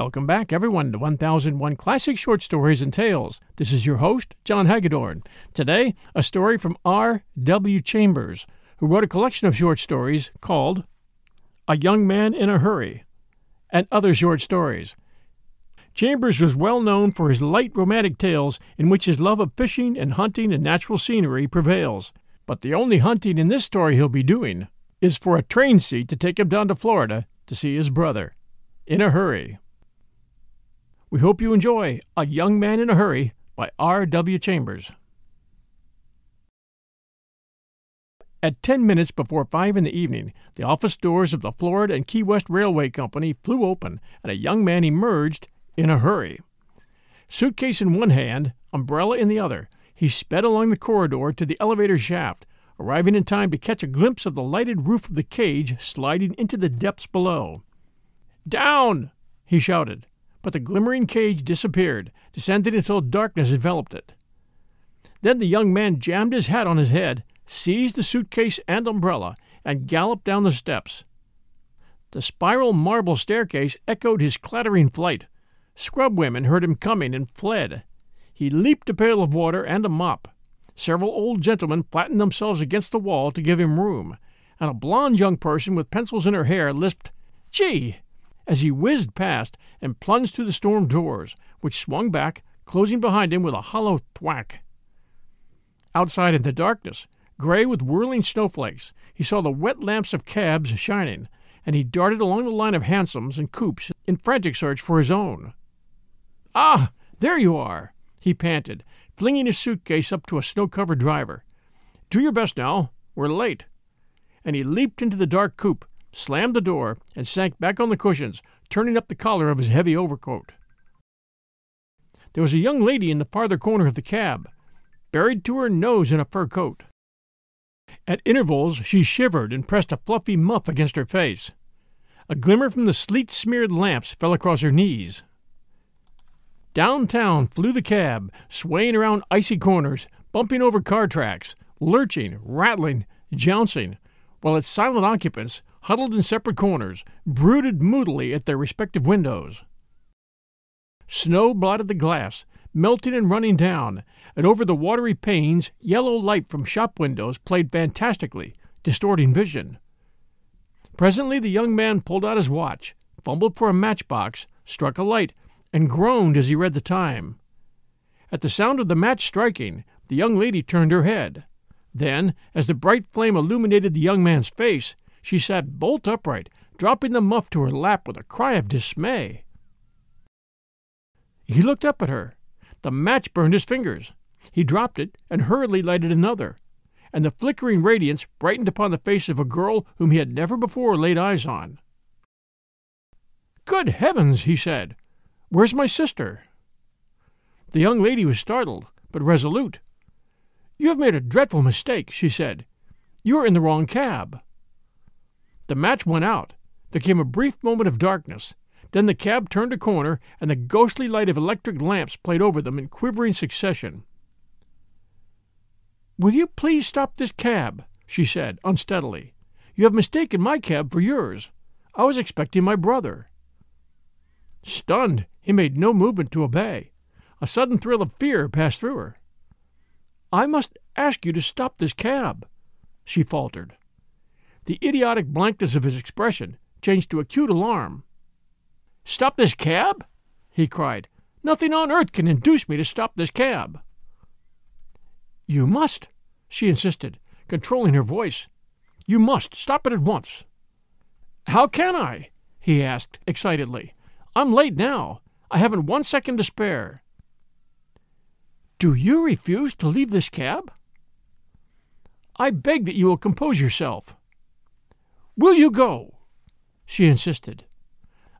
Welcome back, everyone, to 1001 Classic Short Stories and Tales. This is your host, John Hagedorn. Today, a story from R. W. Chambers, who wrote a collection of short stories called A Young Man in a Hurry and Other Short Stories. Chambers was well known for his light romantic tales in which his love of fishing and hunting and natural scenery prevails. But the only hunting in this story he'll be doing is for a train seat to take him down to Florida to see his brother. In a hurry. We hope you enjoy A Young Man in a Hurry by R. W. Chambers. At ten minutes before five in the evening, the office doors of the Florida and Key West Railway Company flew open, and a young man emerged in a hurry. Suitcase in one hand, umbrella in the other, he sped along the corridor to the elevator shaft, arriving in time to catch a glimpse of the lighted roof of the cage sliding into the depths below. Down! he shouted but the glimmering cage disappeared, descending until darkness enveloped it. Then the young man jammed his hat on his head, seized the suitcase and umbrella, and galloped down the steps. The spiral marble staircase echoed his clattering flight. Scrub women heard him coming and fled. He leaped a pail of water and a mop. Several old gentlemen flattened themselves against the wall to give him room, and a blonde young person with pencils in her hair lisped, Gee, as he whizzed past and plunged through the storm doors, which swung back, closing behind him with a hollow thwack. Outside in the darkness, gray with whirling snowflakes, he saw the wet lamps of cabs shining, and he darted along the line of hansoms and coupes in frantic search for his own. Ah, there you are, he panted, flinging his suitcase up to a snow covered driver. Do your best now. We're late. And he leaped into the dark coupe, slammed the door, and sank back on the cushions, turning up the collar of his heavy overcoat. There was a young lady in the farther corner of the cab, buried to her nose in a fur coat. At intervals she shivered and pressed a fluffy muff against her face. A glimmer from the sleet smeared lamps fell across her knees. Downtown flew the cab, swaying around icy corners, bumping over car tracks, lurching, rattling, jouncing, while its silent occupants, huddled in separate corners, brooded moodily at their respective windows. Snow blotted the glass, melting and running down, and over the watery panes yellow light from shop windows played fantastically, distorting vision. Presently the young man pulled out his watch, fumbled for a matchbox, struck a light, and groaned as he read the time. At the sound of the match striking, the young lady turned her head. Then, as the bright flame illuminated the young man's face, she sat bolt upright, dropping the muff to her lap with a cry of dismay. He looked up at her. The match burned his fingers. He dropped it and hurriedly lighted another, and the flickering radiance brightened upon the face of a girl whom he had never before laid eyes on. Good heavens, he said. Where's my sister? The young lady was startled, but resolute. You have made a dreadful mistake, she said. You are in the wrong cab. The match went out. There came a brief moment of darkness. Then the cab turned a corner, and the ghostly light of electric lamps played over them in quivering succession. Will you please stop this cab? she said, unsteadily. You have mistaken my cab for yours. I was expecting my brother. Stunned, he made no movement to obey. A sudden thrill of fear passed through her. I must ask you to stop this cab, she faltered. The idiotic blankness of his expression changed to acute alarm. Stop this cab? he cried. Nothing on earth can induce me to stop this cab. You must, she insisted, controlling her voice. You must stop it at once. How can I? he asked excitedly. I'm late now. I haven't one second to spare. Do you refuse to leave this cab? I beg that you will compose yourself. Will you go? She insisted.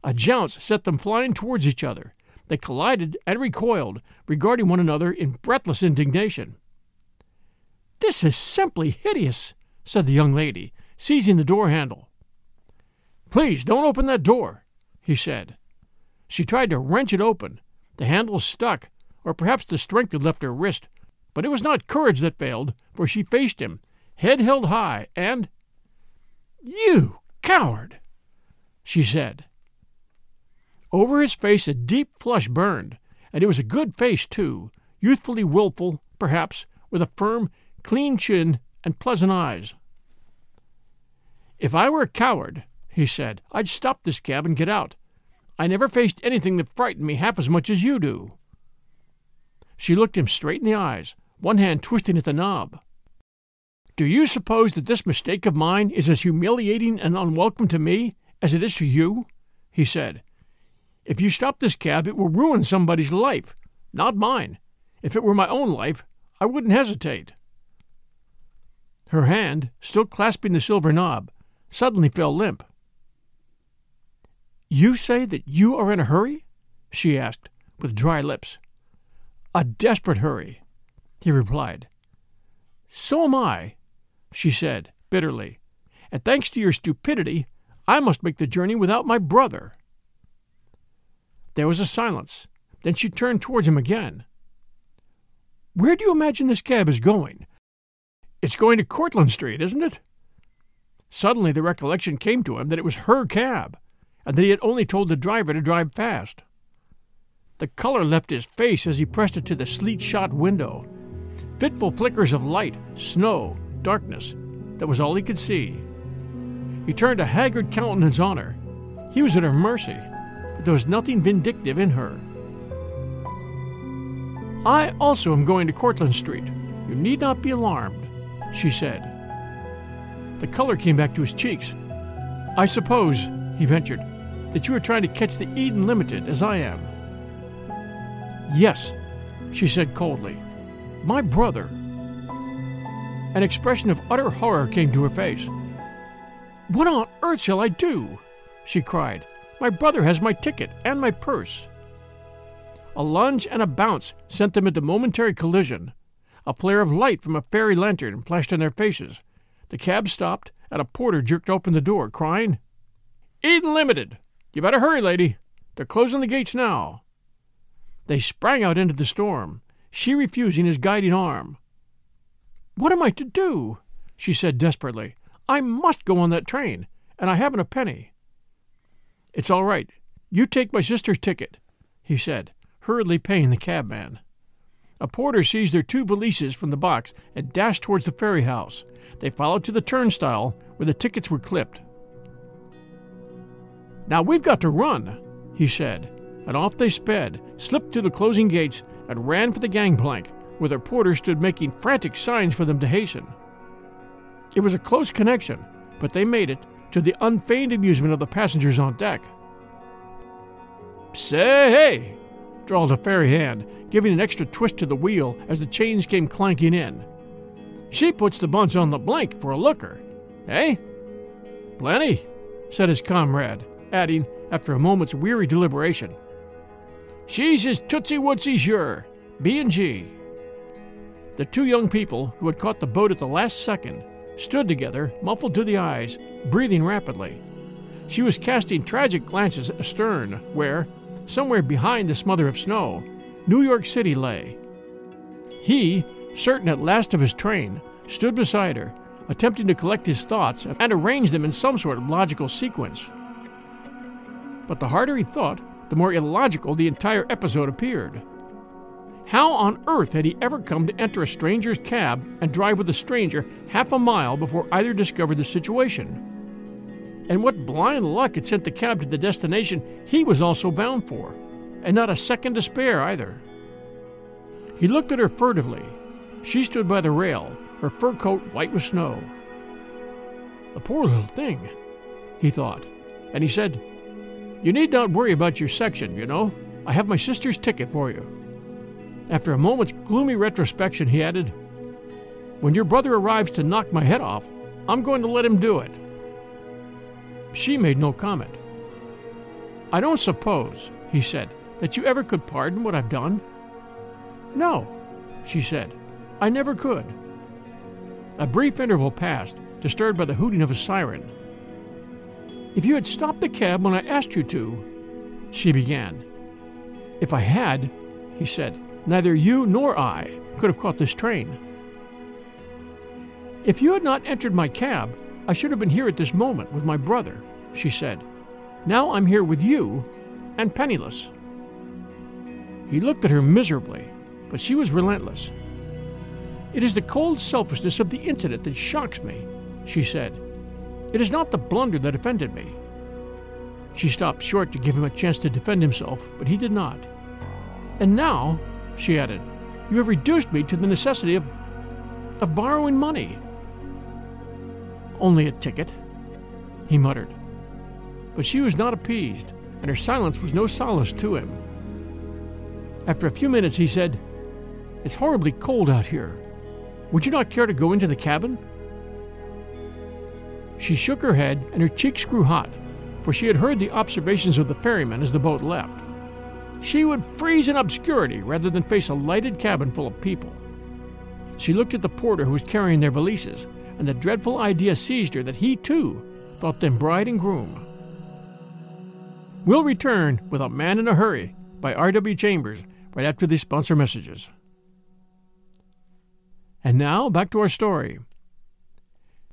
A jounce set them flying towards each other. They collided and recoiled, regarding one another in breathless indignation. This is simply hideous, said the young lady, seizing the door handle. Please don't open that door, he said. She tried to wrench it open. The handle stuck, or perhaps the strength had left her wrist, but it was not courage that failed, for she faced him, head held high, and You coward! she said. Over his face a deep flush burned, and it was a good face, too, youthfully wilful, perhaps, with a firm, clean chin and pleasant eyes. If I were a coward, he said, I'd stop this cab and get out. I never faced anything that frightened me half as much as you do. She looked him straight in the eyes, one hand twisting at the knob. Do you suppose that this mistake of mine is as humiliating and unwelcome to me as it is to you? he said. If you stop this cab, it will ruin somebody's life, not mine. If it were my own life, I wouldn't hesitate. Her hand, still clasping the silver knob, suddenly fell limp. You say that you are in a hurry? she asked, with dry lips. A desperate hurry, he replied. So am I, she said, bitterly. And thanks to your stupidity, I must make the journey without my brother. There was a silence. Then she turned towards him again. Where do you imagine this cab is going? It's going to Cortlandt Street, isn't it? Suddenly the recollection came to him that it was her cab, and that he had only told the driver to drive fast. The color left his face as he pressed it to the sleet shot window. Fitful flickers of light, snow, darkness. That was all he could see. He turned a haggard countenance on her. He was at her mercy, but there was nothing vindictive in her. I also am going to Cortlandt Street. You need not be alarmed, she said. The color came back to his cheeks. I suppose, he ventured, that you are trying to catch the Eden Limited as I am. Yes, she said coldly. My brother. An expression of utter horror came to her face. What on earth shall I do? she cried. My brother has my ticket and my purse. A lunge and a bounce sent them into momentary collision. A flare of light from a fairy lantern flashed in their faces. The cab stopped, and a porter jerked open the door, crying, Eden Limited! You better hurry, lady. They're closing the gates now. They sprang out into the storm, she refusing his guiding arm. What am I to do? she said desperately. I must go on that train, and I haven't a penny. It's all right. You take my sister's ticket, he said, hurriedly paying the cabman. A porter seized their two valises from the box and dashed towards the ferry house. They followed to the turnstile where the tickets were clipped. Now we've got to run, he said, and off they sped, slipped through the closing gates, and ran for the gangplank, where their porter stood making frantic signs for them to hasten. It was a close connection, but they made it, to the unfeigned amusement of the passengers on deck. Say hey, drawled a ferry hand, giving an extra twist to the wheel as the chains came clanking in. She puts the bunch on the blank for a looker. Eh? Plenty, said his comrade, adding, after a moment's weary deliberation, She's his Tootsie Wootsie sure, B and G. The two young people, who had caught the boat at the last second, stood together, muffled to the eyes, breathing rapidly. She was casting tragic glances astern, where, somewhere behind the smother of snow, New York City lay. He, certain at last of his train, stood beside her, attempting to collect his thoughts and arrange them in some sort of logical sequence. But the harder he thought, the more illogical the entire episode appeared. How on earth had he ever come to enter a stranger's cab and drive with a stranger half a mile before either discovered the situation? And what blind luck had sent the cab to the destination he was also bound for, and not a second to spare either. He looked at her furtively. She stood by the rail, her fur coat white with snow. The poor little thing, he thought, and he said, You need not worry about your section, you know. I have my sister's ticket for you. After a moment's gloomy retrospection, he added, When your brother arrives to knock my head off, I'm going to let him do it. She made no comment. I don't suppose, he said, that you ever could pardon what I've done? No, she said. I never could. A brief interval passed, disturbed by the hooting of a siren. If you had stopped the cab when I asked you to, she began. If I had, he said, neither you nor I could have caught this train. If you had not entered my cab, I should have been here at this moment with my brother, she said. Now I'm here with you, and penniless. He looked at her miserably, but she was relentless. It is the cold selfishness of the incident that shocks me, she said. It is not the blunder that offended me. She stopped short to give him a chance to defend himself, but he did not. And now, she added, you have reduced me to the necessity of, of borrowing money. Only a ticket, he muttered. But she was not appeased, and her silence was no solace to him. After a few minutes, he said, It's horribly cold out here. Would you not care to go into the cabin? She shook her head, and her cheeks grew hot, for she had heard the observations of the ferryman as the boat left. She would freeze in obscurity rather than face a lighted cabin full of people. She looked at the porter who was carrying their valises, and the dreadful idea seized her that he, too, thought them bride and groom. We'll return with A Man in a Hurry by R.W. Chambers right after these sponsor messages. And now back to our story.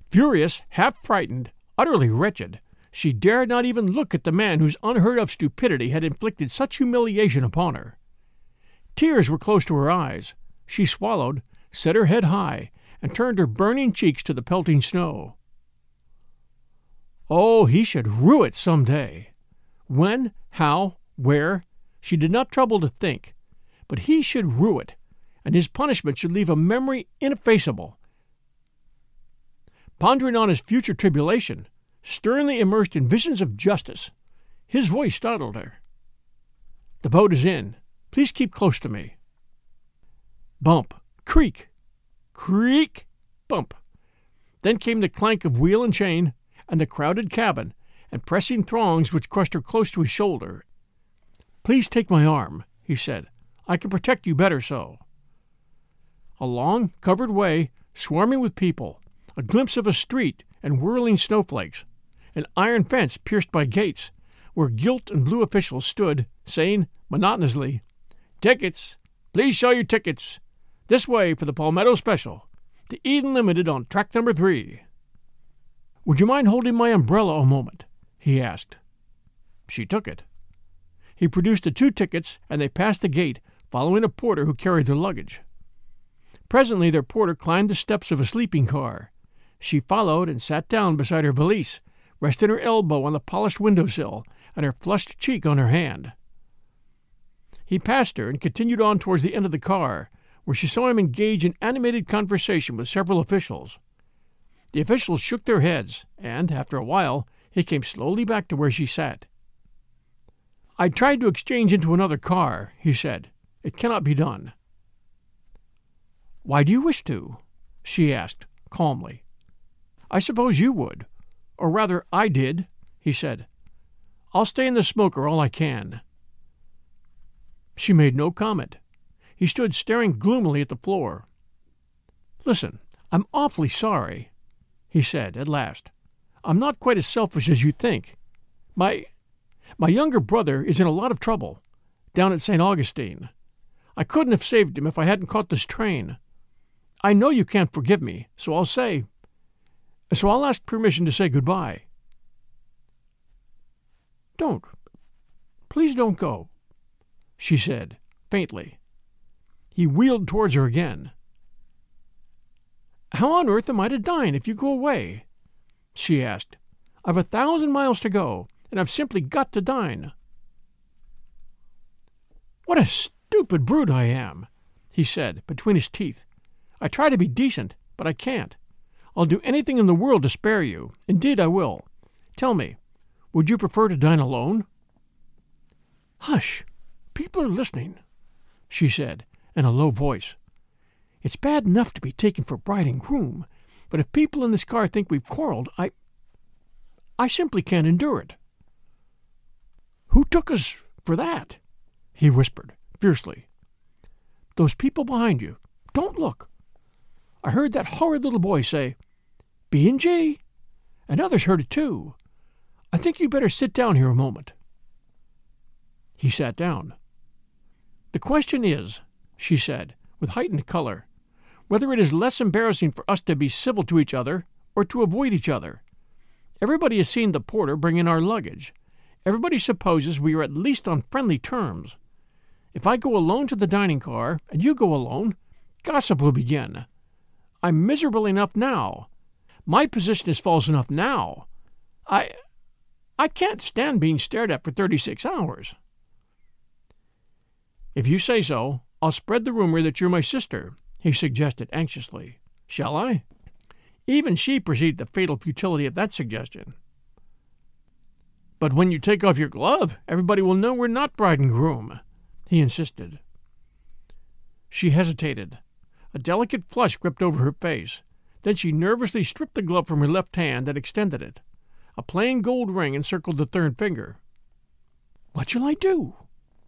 Furious, half frightened, utterly wretched, she dared not even look at the man whose unheard of stupidity had inflicted such humiliation upon her. Tears were close to her eyes. She swallowed, set her head high, and turned her burning cheeks to the pelting snow. Oh, he should rue it some day. When, how, where, she did not trouble to think, but he should rue it, and his punishment should leave a memory ineffaceable. Pondering on his future tribulation, sternly immersed in visions of justice, his voice startled her. The boat is in. Please keep close to me. Bump, creak, creak, bump. Then came the clank of wheel and chain, and the crowded cabin, and pressing throngs which crushed her close to his shoulder. Please take my arm, he said. I can protect you better so. A long, covered way, swarming with people, a glimpse of a street and whirling snowflakes, an iron fence pierced by gates, where gilt and blue officials stood, saying monotonously, Tickets! Please show your tickets! This way for the Palmetto Special, the Eden Limited on track number three. Would you mind holding my umbrella a moment? he asked. She took it. He produced the two tickets, and they passed the gate, following a porter who carried their luggage. Presently their porter climbed the steps of a sleeping car. She followed and sat down beside her valise, resting her elbow on the polished window sill and her flushed cheek on her hand. He passed her and continued on towards the end of the car, where she saw him engage in animated conversation with several officials. The officials shook their heads, and, after a while, he came slowly back to where she sat. I tried to exchange into another car, he said. It cannot be done. Why do you wish to? she asked, calmly. I suppose you would. Or rather, I did, he said. I'll stay in the smoker all I can. She made no comment. He stood staring gloomily at the floor. Listen, I'm awfully sorry, he said at last. I'm not quite as selfish as you think. My my younger brother is in a lot of trouble down at St. Augustine. I couldn't have saved him if I hadn't caught this train. I know you can't forgive me, so I'll say so I'll ask permission to say goodbye. Don't. Please don't go, she said, faintly. He wheeled towards her again. How on earth am I to dine if you go away? she asked. I've a thousand miles to go, and I've simply got to dine. What a stupid brute I am, he said, between his teeth. I try to be decent, but I can't. I'll do anything in the world to spare you. Indeed, I will. Tell me, would you prefer to dine alone? Hush! People are listening, she said, in a low voice. It's bad enough to be taken for bride and groom, but if people in this car think we've quarreled, I. I simply can't endure it. Who took us for that? he whispered, fiercely. Those people behind you. Don't look. I heard that horrid little boy say, B and G, and others heard it too. I think you'd better sit down here a moment. He sat down. The question is, she said, with heightened color, whether it is less embarrassing for us to be civil to each other or to avoid each other. Everybody has seen the porter bring in our luggage. Everybody supposes we are at least on friendly terms. If I go alone to the dining car, and you go alone, gossip will begin. I'm miserable enough now. My position is false enough now. I. I can't stand being stared at for 36 hours. If you say so, I'll spread the rumor that you're my sister, he suggested anxiously. Shall I? Even she perceived the fatal futility of that suggestion. But when you take off your glove, everybody will know we're not bride and groom, he insisted. She hesitated. A delicate flush crept over her face. Then she nervously stripped the glove from her left hand and extended it. A plain gold ring encircled the third finger. What shall I do?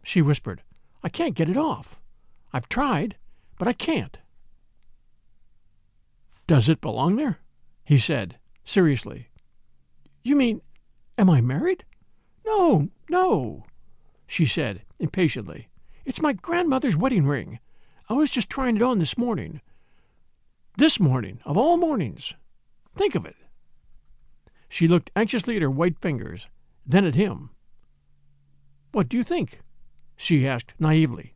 she whispered. I can't get it off. I've tried, but I can't. Does it belong there? he said, seriously. You mean, am I married? No, no, she said impatiently. It's my grandmother's wedding ring. I was just trying it on this morning. This morning, of all mornings. Think of it. She looked anxiously at her white fingers, then at him. What do you think? she asked naively.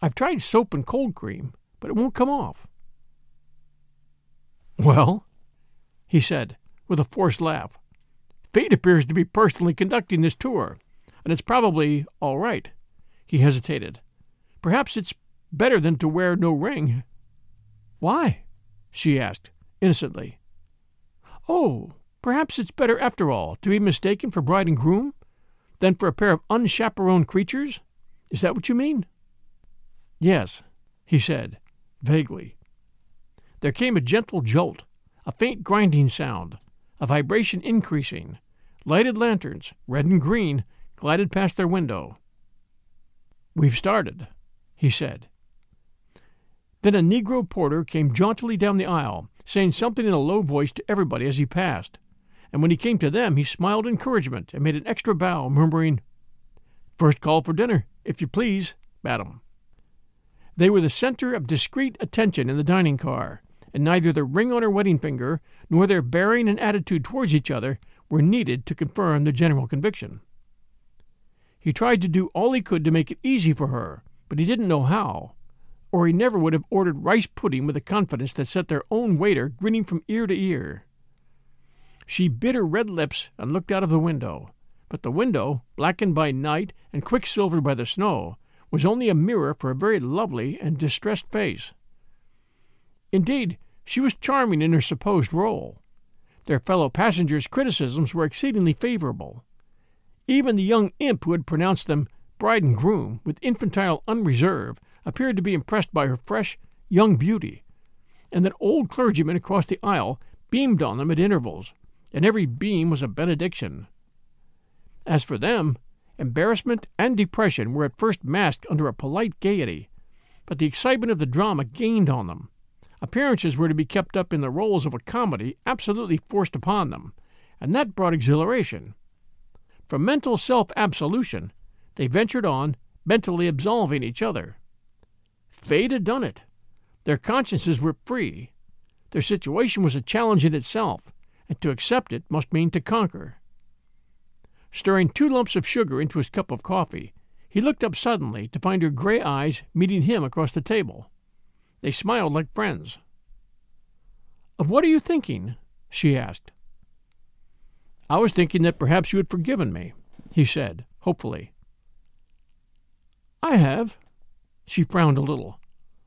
I've tried soap and cold cream, but it won't come off. Well, he said, with a forced laugh, Fate appears to be personally conducting this tour, and it's probably all right. He hesitated. Perhaps it's better than to wear no ring. Why? She asked, innocently. Oh, perhaps it's better after all to be mistaken for bride and groom than for a pair of unchaperoned creatures? Is that what you mean? Yes, he said, vaguely. There came a gentle jolt, a faint grinding sound, a vibration increasing. Lighted lanterns, red and green, glided past their window. We've started, he said. Then a Negro porter came jauntily down the aisle, saying something in a low voice to everybody as he passed, and when he came to them he smiled encouragement and made an extra bow, murmuring, First call for dinner, if you please, madam. They were the center of discreet attention in the dining car, and neither the ring on her wedding finger nor their bearing and attitude towards each other were needed to confirm the general conviction. He tried to do all he could to make it easy for her, but he didn't know how, or he never would have ordered rice pudding with a confidence that set their own waiter grinning from ear to ear. She bit her red lips and looked out of the window, but the window, blackened by night and quicksilvered by the snow, was only a mirror for a very lovely and distressed face. Indeed, she was charming in her supposed role. Their fellow passengers' criticisms were exceedingly favorable. Even the young imp who had pronounced them bride and groom with infantile unreserve appeared to be impressed by her fresh, young beauty, and that old clergyman across the aisle beamed on them at intervals, and every beam was a benediction. As for them, embarrassment and depression were at first masked under a polite gaiety, but the excitement of the drama gained on them. Appearances were to be kept up in the roles of a comedy absolutely forced upon them, and that brought exhilaration. From mental self absolution, they ventured on, mentally absolving each other. Fate had done it. Their consciences were free. Their situation was a challenge in itself, and to accept it must mean to conquer. Stirring two lumps of sugar into his cup of coffee, he looked up suddenly to find her gray eyes meeting him across the table. They smiled like friends. Of what are you thinking? she asked. I was thinking that perhaps you had forgiven me, he said, hopefully. I have. She frowned a little.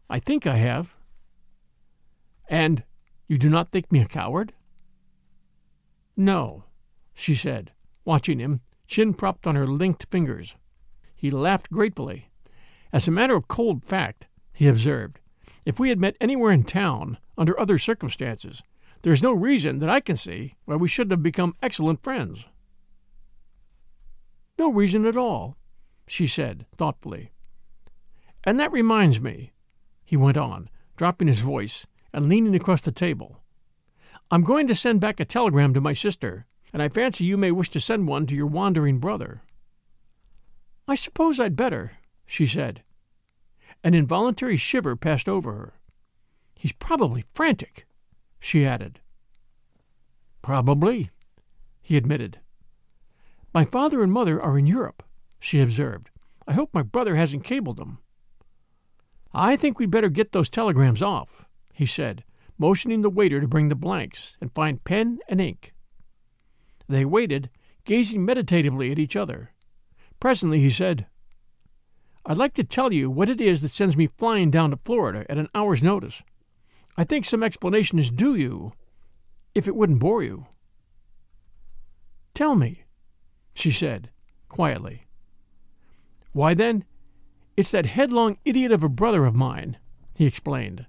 I think I have. And you do not think me a coward? No, she said, watching him, chin propped on her linked fingers. He laughed gratefully. As a matter of cold fact, he observed, if we had met anywhere in town, under other circumstances, there is no reason that I can see why we shouldn't have become excellent friends. No reason at all, she said thoughtfully. And that reminds me, he went on, dropping his voice and leaning across the table. I'm going to send back a telegram to my sister, and I fancy you may wish to send one to your wandering brother. I suppose I'd better, she said. An involuntary shiver passed over her. He's probably frantic, she added. Probably, he admitted. My father and mother are in Europe, she observed. I hope my brother hasn't cabled them. I think we'd better get those telegrams off, he said, motioning the waiter to bring the blanks and find pen and ink. They waited, gazing meditatively at each other. Presently he said, I'd like to tell you what it is that sends me flying down to Florida at an hour's notice. I think some explanation is due you, if it wouldn't bore you. Tell me, she said, quietly. Why then, it's that headlong idiot of a brother of mine, he explained.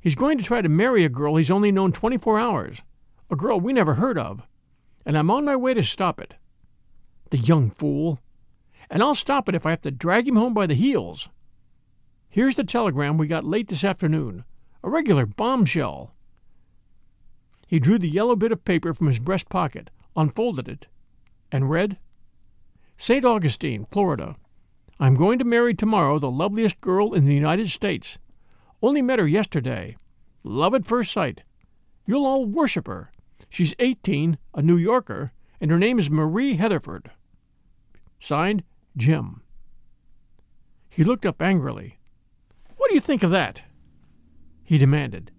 He's going to try to marry a girl he's only known 24 hours, a girl we never heard of, and I'm on my way to stop it. The young fool! And I'll stop it if I have to drag him home by the heels. Here's the telegram we got late this afternoon a regular bombshell. He drew the yellow bit of paper from his breast pocket, unfolded it, and read St. Augustine, Florida. I'm going to marry tomorrow the loveliest girl in the United States. Only met her yesterday. Love at first sight. You'll all worship her. She's 18, a New Yorker, and her name is Marie Heatherford. Signed, Jim. He looked up angrily. What do you think of that? he demanded.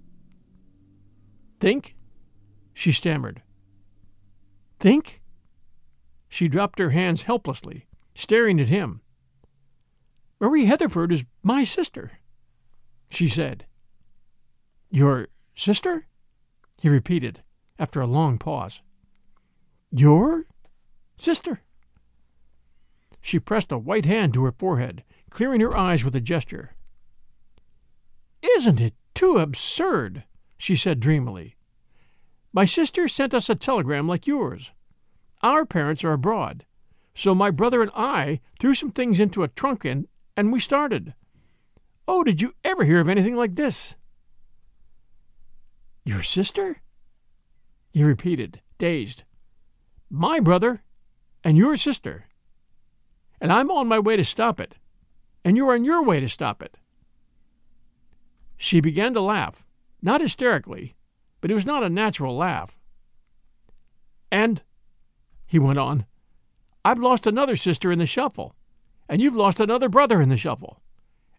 Think? She stammered. Think? She dropped her hands helplessly, staring at him. Marie Heatherford is my sister, she said. Your sister? he repeated, after a long pause. Your sister? She pressed a white hand to her forehead, clearing her eyes with a gesture. Isn't it too absurd? she said dreamily. My sister sent us a telegram like yours. Our parents are abroad, so my brother and I threw some things into a trunk and, and we started. Oh, did you ever hear of anything like this? Your sister? He repeated, dazed. My brother and your sister. And I'm on my way to stop it. And you're on your way to stop it. She began to laugh, not hysterically, but it was not a natural laugh. And, he went on, I've lost another sister in the shuffle, and you've lost another brother in the shuffle,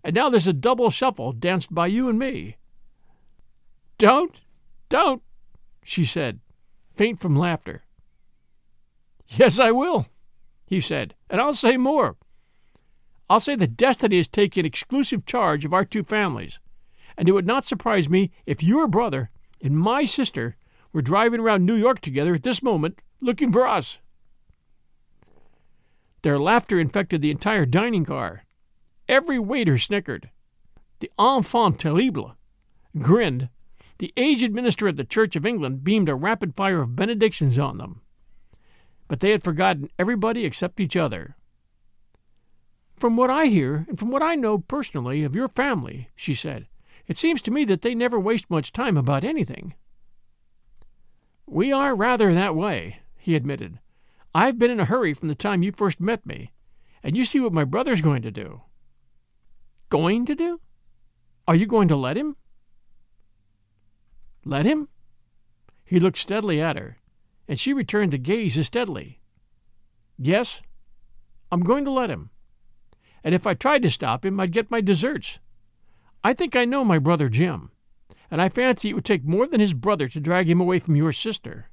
and now there's a double shuffle danced by you and me. Don't, don't, she said, faint from laughter. Yes, I will, he said, and I'll say more. I'll say that destiny has taken exclusive charge of our two families, and it would not surprise me if your brother and my sister were driving around New York together at this moment looking for us. Their laughter infected the entire dining car. Every waiter snickered. The enfant terrible grinned. The aged minister of the Church of England beamed a rapid fire of benedictions on them. But they had forgotten everybody except each other. From what I hear, and from what I know personally of your family, she said, it seems to me that they never waste much time about anything. We are rather that way, he admitted. I've been in a hurry from the time you first met me, and you see what my brother's going to do. Going to do? Are you going to let him? Let him? He looked steadily at her, and she returned the gaze as steadily. Yes, I'm going to let him. And if I tried to stop him, I'd get my deserts. I think I know my brother Jim, and I fancy it would take more than his brother to drag him away from your sister.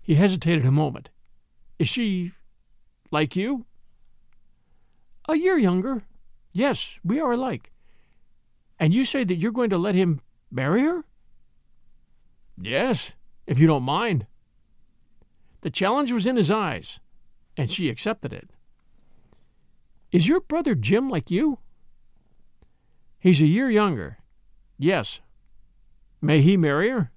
He hesitated a moment. Is she like you? A year younger. Yes, we are alike. And you say that you're going to let him marry her? Yes, if you don't mind. The challenge was in his eyes, and she accepted it. Is your brother Jim like you? He's a year younger. Yes. May he marry her?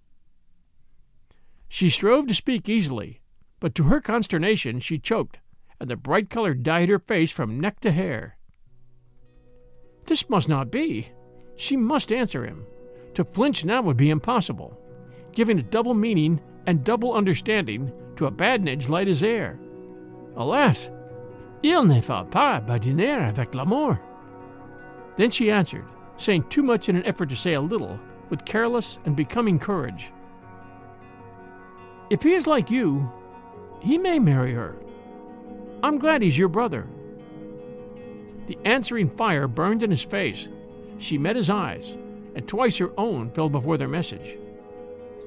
She strove to speak easily, but to her consternation she choked, and the bright color dyed her face from neck to hair. This must not be. She must answer him. To flinch now would be impossible, giving a double meaning and double understanding to a badinage light as air. Alas, il ne faut pas badiner avec l'amour. Then she answered, saying too much in an effort to say a little, with careless and becoming courage. If he is like you, he may marry her, I'm glad he's your brother. The answering fire burned in his face. She met his eyes, and twice her own fell before their message.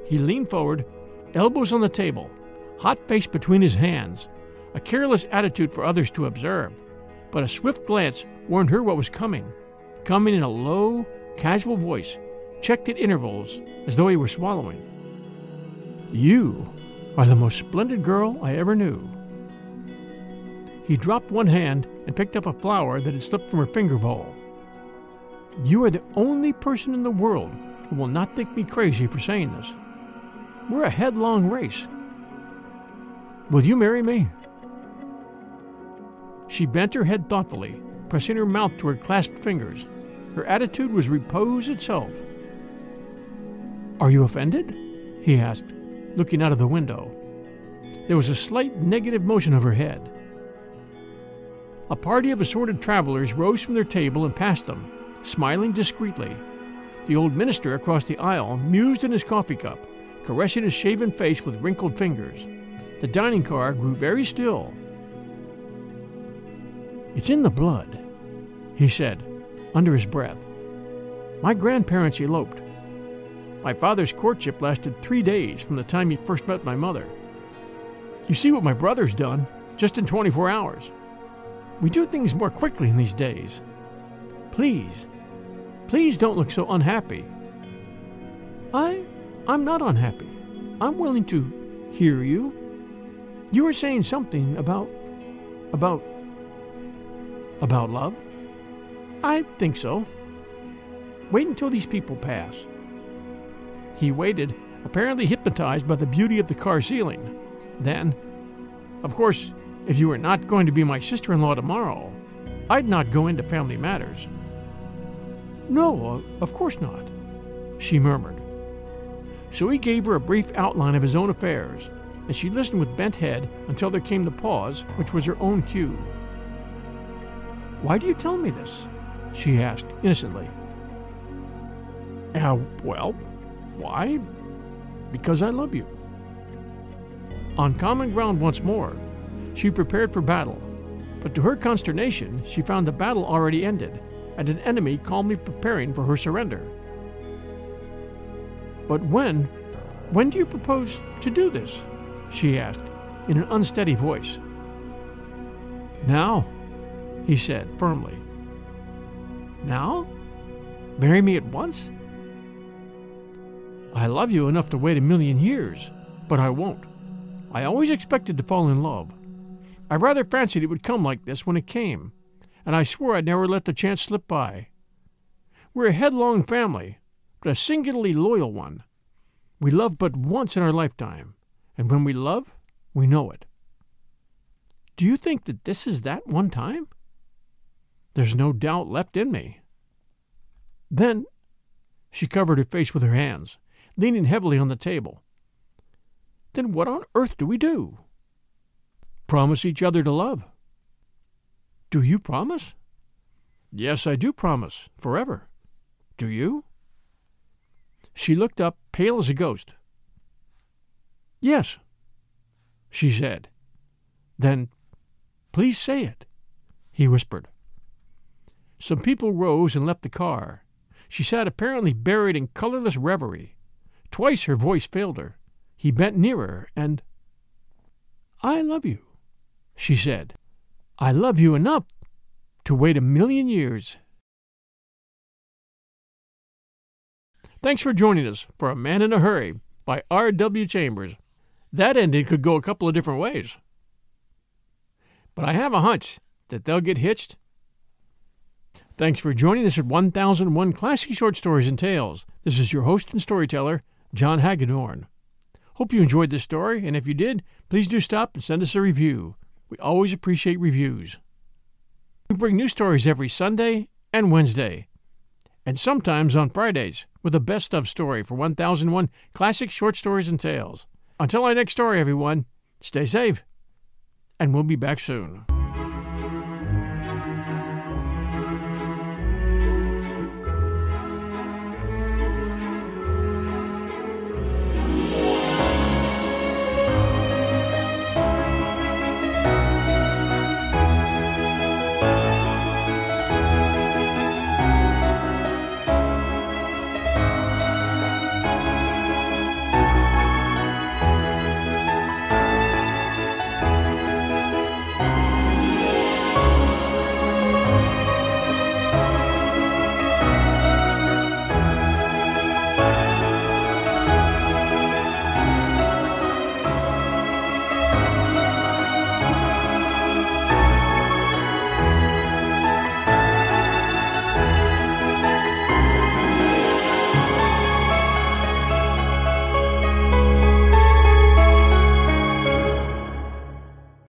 He leaned forward, elbows on the table, hot face between his hands, a careless attitude for others to observe, but a swift glance warned her what was coming, coming in a low, casual voice, checked at intervals as though he were swallowing. You are the most splendid girl I ever knew. He dropped one hand and picked up a flower that had slipped from her finger bowl. You are the only person in the world who will not think me crazy for saying this. We're a headlong race. Will you marry me? She bent her head thoughtfully, pressing her mouth to her clasped fingers. Her attitude was repose itself. Are you offended? he asked, looking out of the window. There was a slight negative motion of her head. A party of assorted travelers rose from their table and passed them, smiling discreetly. The old minister across the aisle mused in his coffee cup, caressing his shaven face with wrinkled fingers. The dining car grew very still. It's in the blood, he said, under his breath. My grandparents eloped. My father's courtship lasted three days from the time he first met my mother. You see what my brother's done, just in 24 hours. We do things more quickly in these days. Please, please don't look so unhappy. I, I'm not unhappy. I'm willing to hear you. You were saying something about, about, about love? I think so. Wait until these people pass. He waited, apparently hypnotized by the beauty of the car ceiling. Then, of course, if you were not going to be my sister in law tomorrow, I'd not go into family matters. No, of course not, she murmured. So he gave her a brief outline of his own affairs, and she listened with bent head until there came the pause, which was her own cue. Why do you tell me this? she asked innocently. Uh, well, why? Because I love you. On common ground once more, she prepared for battle, but to her consternation, she found the battle already ended and an enemy calmly preparing for her surrender. But when, when do you propose to do this? she asked in an unsteady voice. Now, he said firmly. Now? Marry me at once? I love you enough to wait a million years, but I won't. I always expected to fall in love. I rather fancied it would come like this when it came, and I swore I'd never let the chance slip by. We're a headlong family, but a singularly loyal one. We love but once in our lifetime, and when we love, we know it. Do you think that this is that one time? There's no doubt left in me. Then she covered her face with her hands, leaning heavily on the table. Then what on earth do we do? Promise each other to love. Do you promise? Yes, I do promise, forever. Do you? She looked up, pale as a ghost. Yes, she said. Then, please say it, he whispered. Some people rose and left the car. She sat apparently buried in colorless reverie. Twice her voice failed her. He bent nearer and. I love you, she said. I love you enough to wait a million years. Thanks for joining us for A Man in a Hurry by R.W. Chambers. That ending could go a couple of different ways. But I have a hunch that they'll get hitched Thanks for joining us at 1001 Classic Short Stories and Tales. This is your host and storyteller, John Hagedorn. Hope you enjoyed this story, and if you did, please do stop and send us a review. We always appreciate reviews. We bring new stories every Sunday and Wednesday, and sometimes on Fridays with a best of story for 1001 Classic Short Stories and Tales. Until our next story, everyone, stay safe, and we'll be back soon.